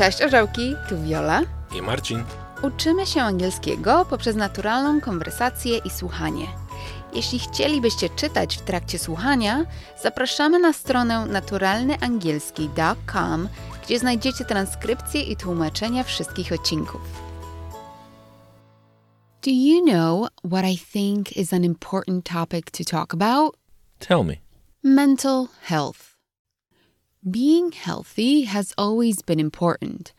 Cześć orzełki, tu Viola. I Marcin. Uczymy się angielskiego poprzez naturalną konwersację i słuchanie. Jeśli chcielibyście czytać w trakcie słuchania, zapraszamy na stronę naturalnyangielski.com, gdzie znajdziecie transkrypcje i tłumaczenia wszystkich odcinków. Do you know what I think is an important topic to talk about? Tell me. Mental health. Being healthy has always been important,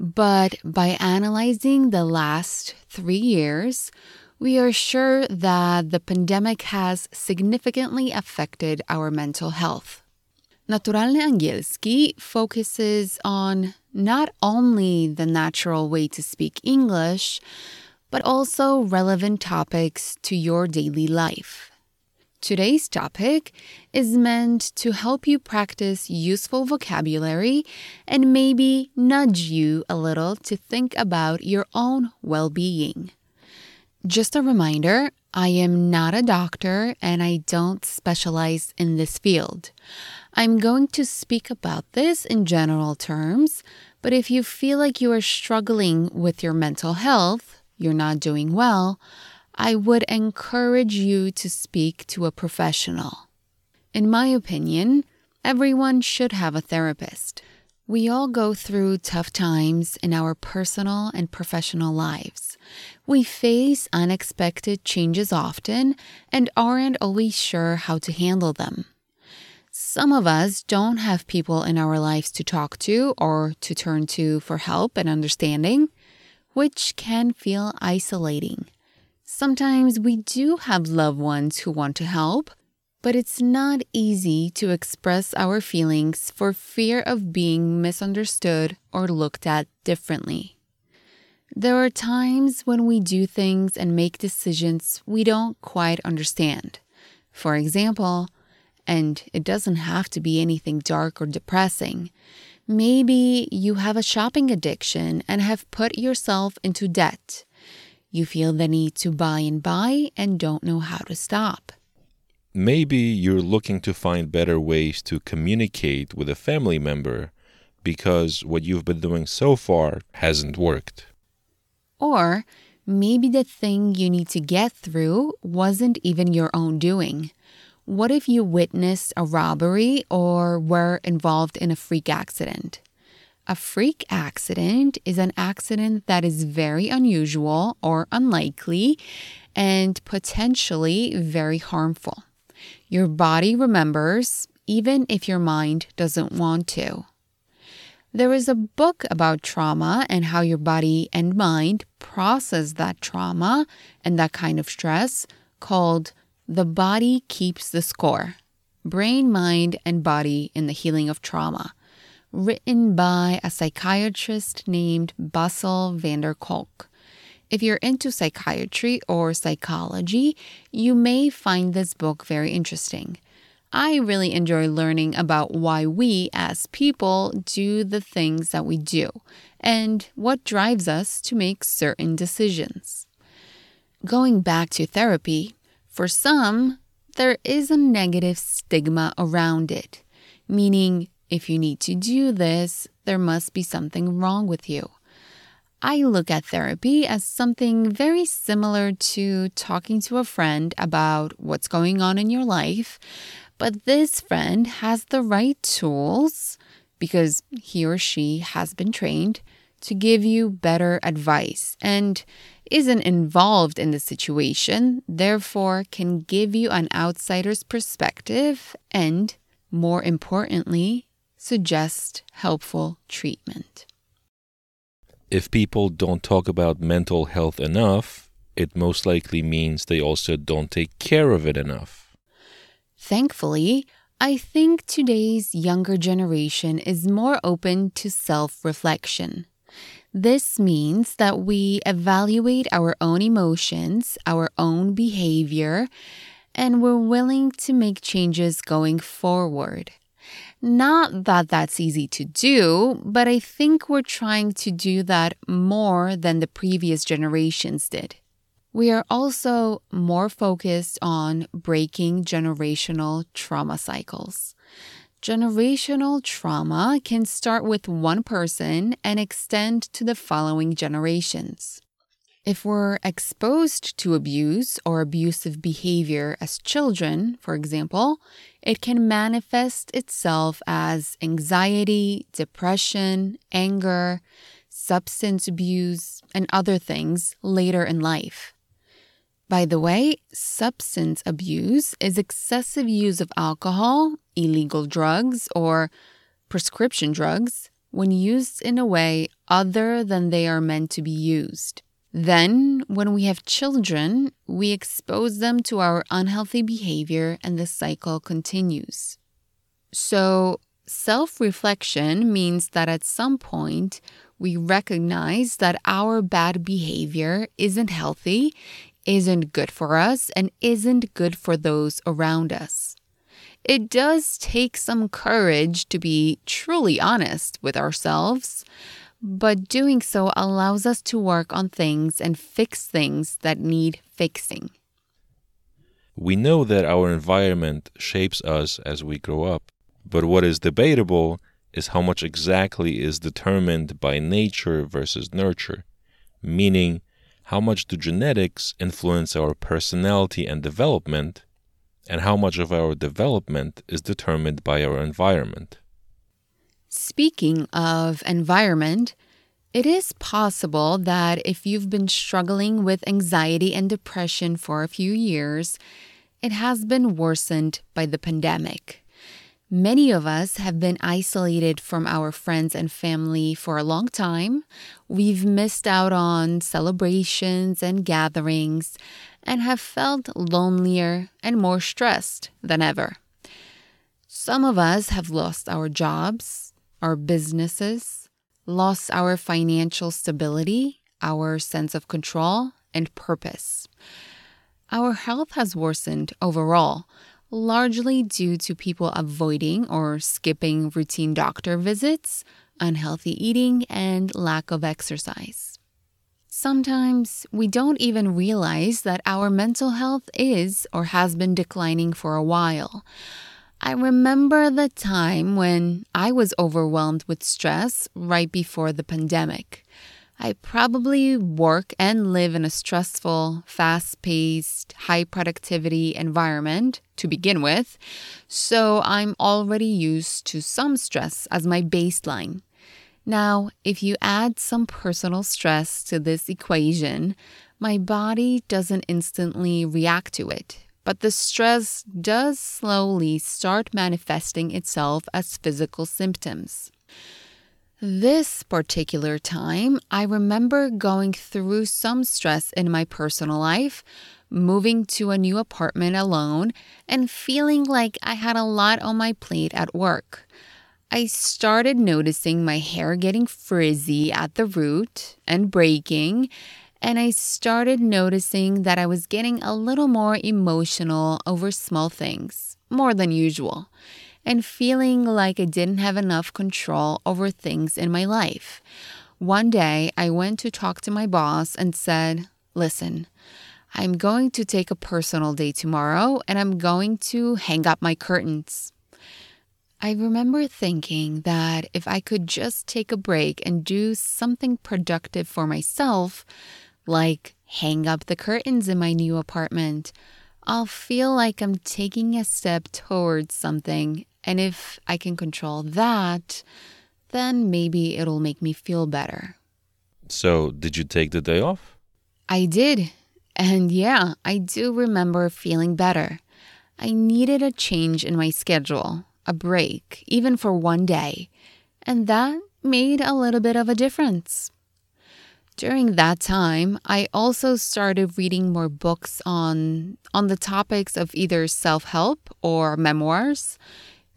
but by analyzing the last three years, we are sure that the pandemic has significantly affected our mental health. Naturalny Angielski focuses on not only the natural way to speak English, but also relevant topics to your daily life. Today's topic is meant to help you practice useful vocabulary and maybe nudge you a little to think about your own well being. Just a reminder I am not a doctor and I don't specialize in this field. I'm going to speak about this in general terms, but if you feel like you are struggling with your mental health, you're not doing well, I would encourage you to speak to a professional. In my opinion, everyone should have a therapist. We all go through tough times in our personal and professional lives. We face unexpected changes often and aren't always sure how to handle them. Some of us don't have people in our lives to talk to or to turn to for help and understanding, which can feel isolating. Sometimes we do have loved ones who want to help, but it's not easy to express our feelings for fear of being misunderstood or looked at differently. There are times when we do things and make decisions we don't quite understand. For example, and it doesn't have to be anything dark or depressing. Maybe you have a shopping addiction and have put yourself into debt. You feel the need to buy and buy and don't know how to stop. Maybe you're looking to find better ways to communicate with a family member because what you've been doing so far hasn't worked. Or maybe the thing you need to get through wasn't even your own doing. What if you witnessed a robbery or were involved in a freak accident? A freak accident is an accident that is very unusual or unlikely and potentially very harmful. Your body remembers, even if your mind doesn't want to. There is a book about trauma and how your body and mind process that trauma and that kind of stress called The Body Keeps the Score Brain, Mind, and Body in the Healing of Trauma written by a psychiatrist named Bessel van der Kolk. If you're into psychiatry or psychology, you may find this book very interesting. I really enjoy learning about why we as people do the things that we do and what drives us to make certain decisions. Going back to therapy, for some, there is a negative stigma around it, meaning if you need to do this, there must be something wrong with you. I look at therapy as something very similar to talking to a friend about what's going on in your life, but this friend has the right tools because he or she has been trained to give you better advice and isn't involved in the situation, therefore, can give you an outsider's perspective and, more importantly, suggest helpful treatment. If people don't talk about mental health enough, it most likely means they also don't take care of it enough. Thankfully, I think today's younger generation is more open to self reflection. This means that we evaluate our own emotions, our own behavior, and we're willing to make changes going forward. Not that that's easy to do, but I think we're trying to do that more than the previous generations did. We are also more focused on breaking generational trauma cycles. Generational trauma can start with one person and extend to the following generations. If we're exposed to abuse or abusive behavior as children, for example, it can manifest itself as anxiety, depression, anger, substance abuse, and other things later in life. By the way, substance abuse is excessive use of alcohol, illegal drugs, or prescription drugs when used in a way other than they are meant to be used. Then, when we have children, we expose them to our unhealthy behavior and the cycle continues. So, self reflection means that at some point we recognize that our bad behavior isn't healthy isn't good for us and isn't good for those around us. It does take some courage to be truly honest with ourselves, but doing so allows us to work on things and fix things that need fixing. We know that our environment shapes us as we grow up, but what is debatable is how much exactly is determined by nature versus nurture, meaning how much do genetics influence our personality and development, and how much of our development is determined by our environment. Speaking of environment, it is possible that if you've been struggling with anxiety and depression for a few years, it has been worsened by the pandemic. Many of us have been isolated from our friends and family for a long time. We've missed out on celebrations and gatherings and have felt lonelier and more stressed than ever. Some of us have lost our jobs, our businesses, lost our financial stability, our sense of control, and purpose. Our health has worsened overall largely due to people avoiding or skipping routine doctor visits, unhealthy eating, and lack of exercise. Sometimes we don't even realize that our mental health is or has been declining for a while. I remember the time when I was overwhelmed with stress right before the pandemic. I probably work and live in a stressful, fast paced, high productivity environment to begin with, so I'm already used to some stress as my baseline. Now, if you add some personal stress to this equation, my body doesn't instantly react to it, but the stress does slowly start manifesting itself as physical symptoms. This particular time, I remember going through some stress in my personal life, moving to a new apartment alone, and feeling like I had a lot on my plate at work. I started noticing my hair getting frizzy at the root and breaking, and I started noticing that I was getting a little more emotional over small things, more than usual and feeling like I didn't have enough control over things in my life. One day, I went to talk to my boss and said, Listen, I'm going to take a personal day tomorrow and I'm going to hang up my curtains. I remember thinking that if I could just take a break and do something productive for myself, like hang up the curtains in my new apartment, I'll feel like I'm taking a step towards something and if I can control that, then maybe it'll make me feel better. So, did you take the day off? I did. And yeah, I do remember feeling better. I needed a change in my schedule, a break, even for one day. And that made a little bit of a difference. During that time, I also started reading more books on on the topics of either self-help or memoirs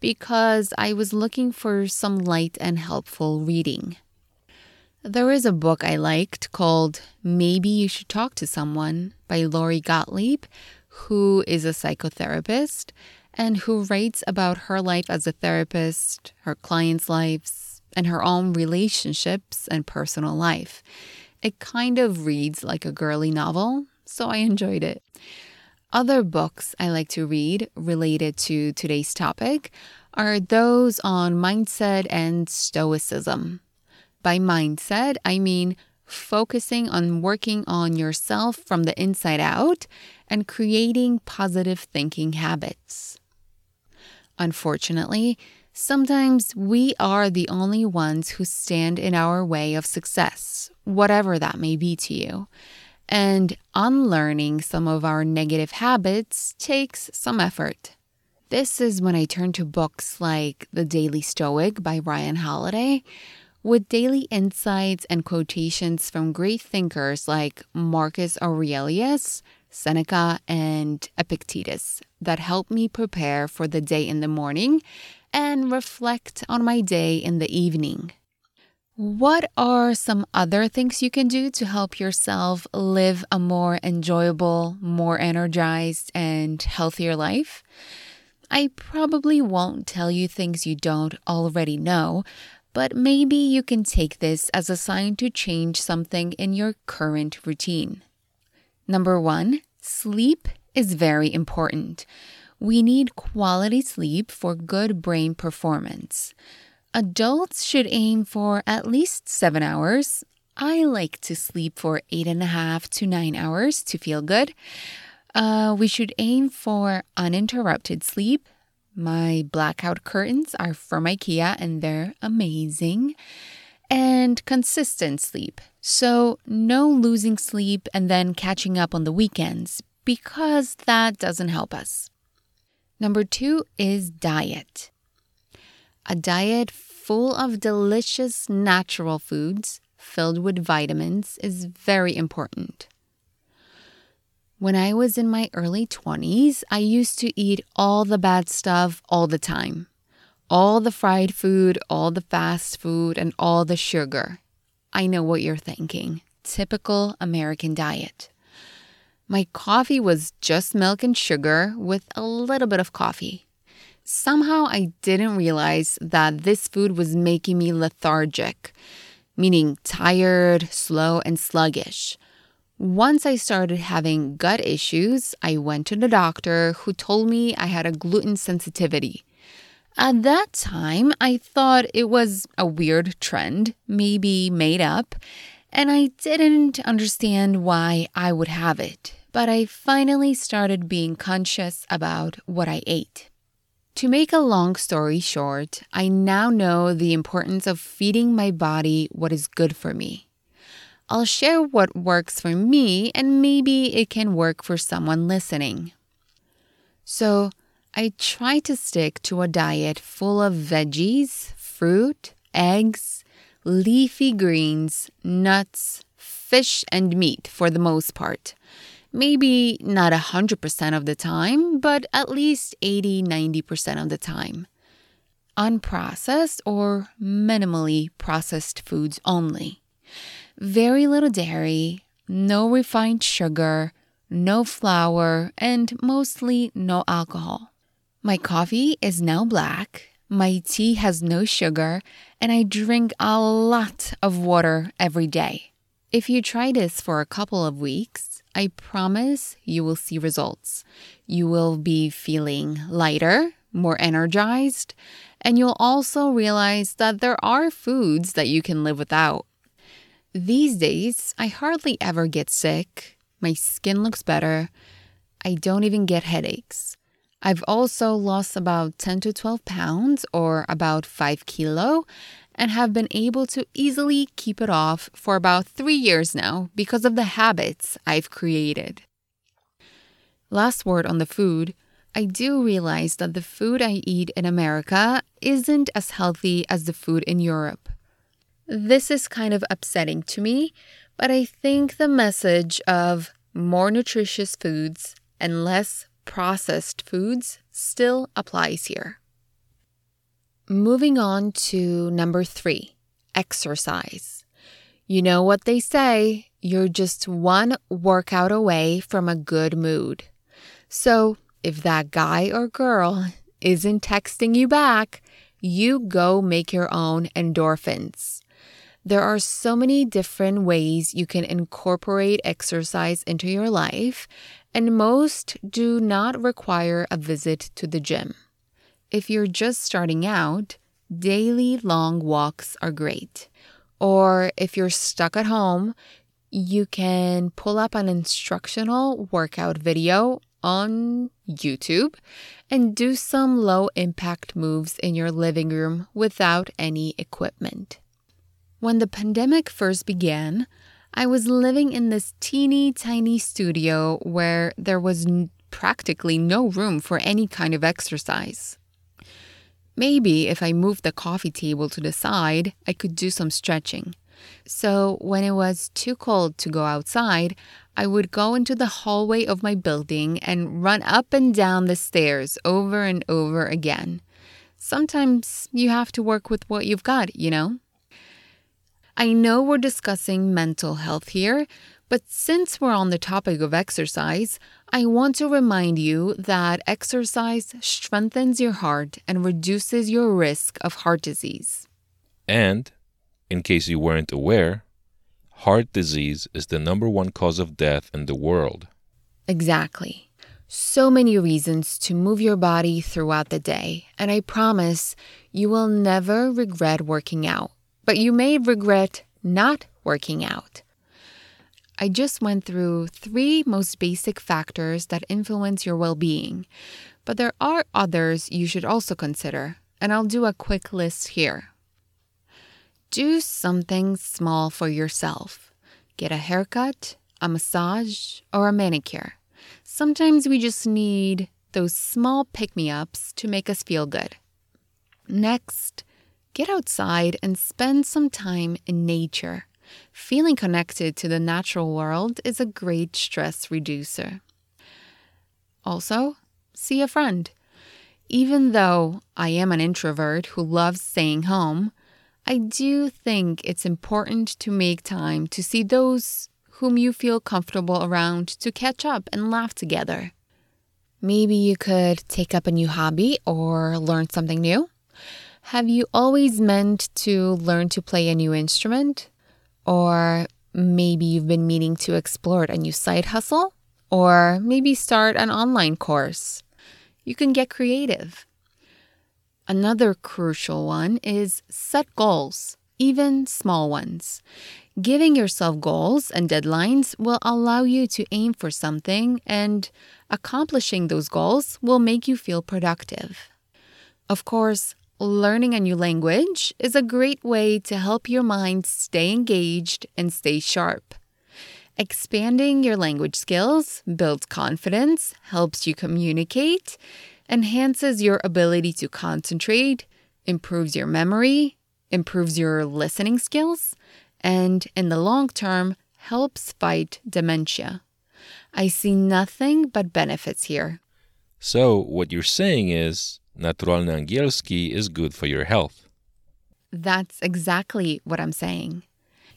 because I was looking for some light and helpful reading. There is a book I liked called Maybe You Should Talk to Someone by Lori Gottlieb, who is a psychotherapist and who writes about her life as a therapist, her clients' lives, and her own relationships and personal life. It kind of reads like a girly novel, so I enjoyed it. Other books I like to read related to today's topic are those on mindset and stoicism. By mindset, I mean focusing on working on yourself from the inside out and creating positive thinking habits. Unfortunately, sometimes we are the only ones who stand in our way of success, whatever that may be to you. And unlearning some of our negative habits takes some effort. This is when I turn to books like The Daily Stoic by Ryan Holiday, with daily insights and quotations from great thinkers like Marcus Aurelius, Seneca, and Epictetus that help me prepare for the day in the morning and reflect on my day in the evening. What are some other things you can do to help yourself live a more enjoyable, more energized, and healthier life? I probably won't tell you things you don't already know, but maybe you can take this as a sign to change something in your current routine. Number one, sleep is very important. We need quality sleep for good brain performance. Adults should aim for at least seven hours. I like to sleep for eight and a half to nine hours to feel good. Uh, we should aim for uninterrupted sleep. My blackout curtains are from IKEA and they're amazing. And consistent sleep. So, no losing sleep and then catching up on the weekends because that doesn't help us. Number two is diet. A diet full of delicious natural foods filled with vitamins is very important. When I was in my early 20s, I used to eat all the bad stuff all the time. All the fried food, all the fast food, and all the sugar. I know what you're thinking. Typical American diet. My coffee was just milk and sugar with a little bit of coffee. Somehow I didn't realize that this food was making me lethargic, meaning tired, slow, and sluggish. Once I started having gut issues, I went to the doctor who told me I had a gluten sensitivity. At that time, I thought it was a weird trend, maybe made up, and I didn't understand why I would have it. But I finally started being conscious about what I ate. To make a long story short, I now know the importance of feeding my body what is good for me. I'll share what works for me, and maybe it can work for someone listening. So, I try to stick to a diet full of veggies, fruit, eggs, leafy greens, nuts, fish, and meat for the most part. Maybe not 100% of the time, but at least 80 90% of the time. Unprocessed or minimally processed foods only. Very little dairy, no refined sugar, no flour, and mostly no alcohol. My coffee is now black, my tea has no sugar, and I drink a lot of water every day. If you try this for a couple of weeks, I promise you will see results. You will be feeling lighter, more energized, and you'll also realize that there are foods that you can live without. These days, I hardly ever get sick. My skin looks better. I don't even get headaches. I've also lost about 10 to 12 pounds or about 5 kilo and have been able to easily keep it off for about three years now because of the habits I've created. Last word on the food I do realize that the food I eat in America isn't as healthy as the food in Europe. This is kind of upsetting to me, but I think the message of more nutritious foods and less processed foods still applies here. Moving on to number three exercise. You know what they say, you're just one workout away from a good mood. So if that guy or girl isn't texting you back, you go make your own endorphins. There are so many different ways you can incorporate exercise into your life, and most do not require a visit to the gym. If you're just starting out, daily long walks are great. Or if you're stuck at home, you can pull up an instructional workout video on YouTube and do some low impact moves in your living room without any equipment. When the pandemic first began, I was living in this teeny tiny studio where there was practically no room for any kind of exercise. Maybe if I moved the coffee table to the side, I could do some stretching. So when it was too cold to go outside, I would go into the hallway of my building and run up and down the stairs over and over again. Sometimes you have to work with what you've got, you know? I know we're discussing mental health here, but since we're on the topic of exercise, I want to remind you that exercise strengthens your heart and reduces your risk of heart disease. And, in case you weren't aware, heart disease is the number one cause of death in the world. Exactly. So many reasons to move your body throughout the day, and I promise you will never regret working out, but you may regret not working out. I just went through three most basic factors that influence your well being, but there are others you should also consider, and I'll do a quick list here. Do something small for yourself. Get a haircut, a massage, or a manicure. Sometimes we just need those small pick me ups to make us feel good. Next, get outside and spend some time in nature. Feeling connected to the natural world is a great stress reducer. Also, see a friend. Even though I am an introvert who loves staying home, I do think it's important to make time to see those whom you feel comfortable around to catch up and laugh together. Maybe you could take up a new hobby or learn something new. Have you always meant to learn to play a new instrument? Or maybe you've been meaning to explore a new side hustle? Or maybe start an online course. You can get creative. Another crucial one is set goals, even small ones. Giving yourself goals and deadlines will allow you to aim for something, and accomplishing those goals will make you feel productive. Of course, learning a new language is a great way to help your mind stay engaged and stay sharp. Expanding your language skills builds confidence, helps you communicate, enhances your ability to concentrate, improves your memory, improves your listening skills, and in the long term, helps fight dementia. I see nothing but benefits here. So, what you're saying is naturalny angielski is good for your health. That's exactly what I'm saying.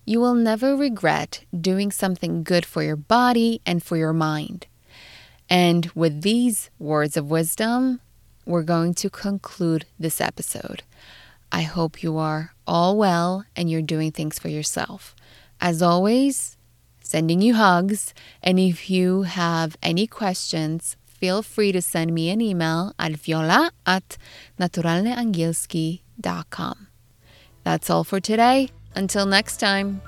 You will never regret doing something good for your body and for your mind. And with these words of wisdom, we're going to conclude this episode. I hope you are all well and you're doing things for yourself. As always, sending you hugs. And if you have any questions, feel free to send me an email at viola at naturalnyangielski.com. That's all for today. Until next time.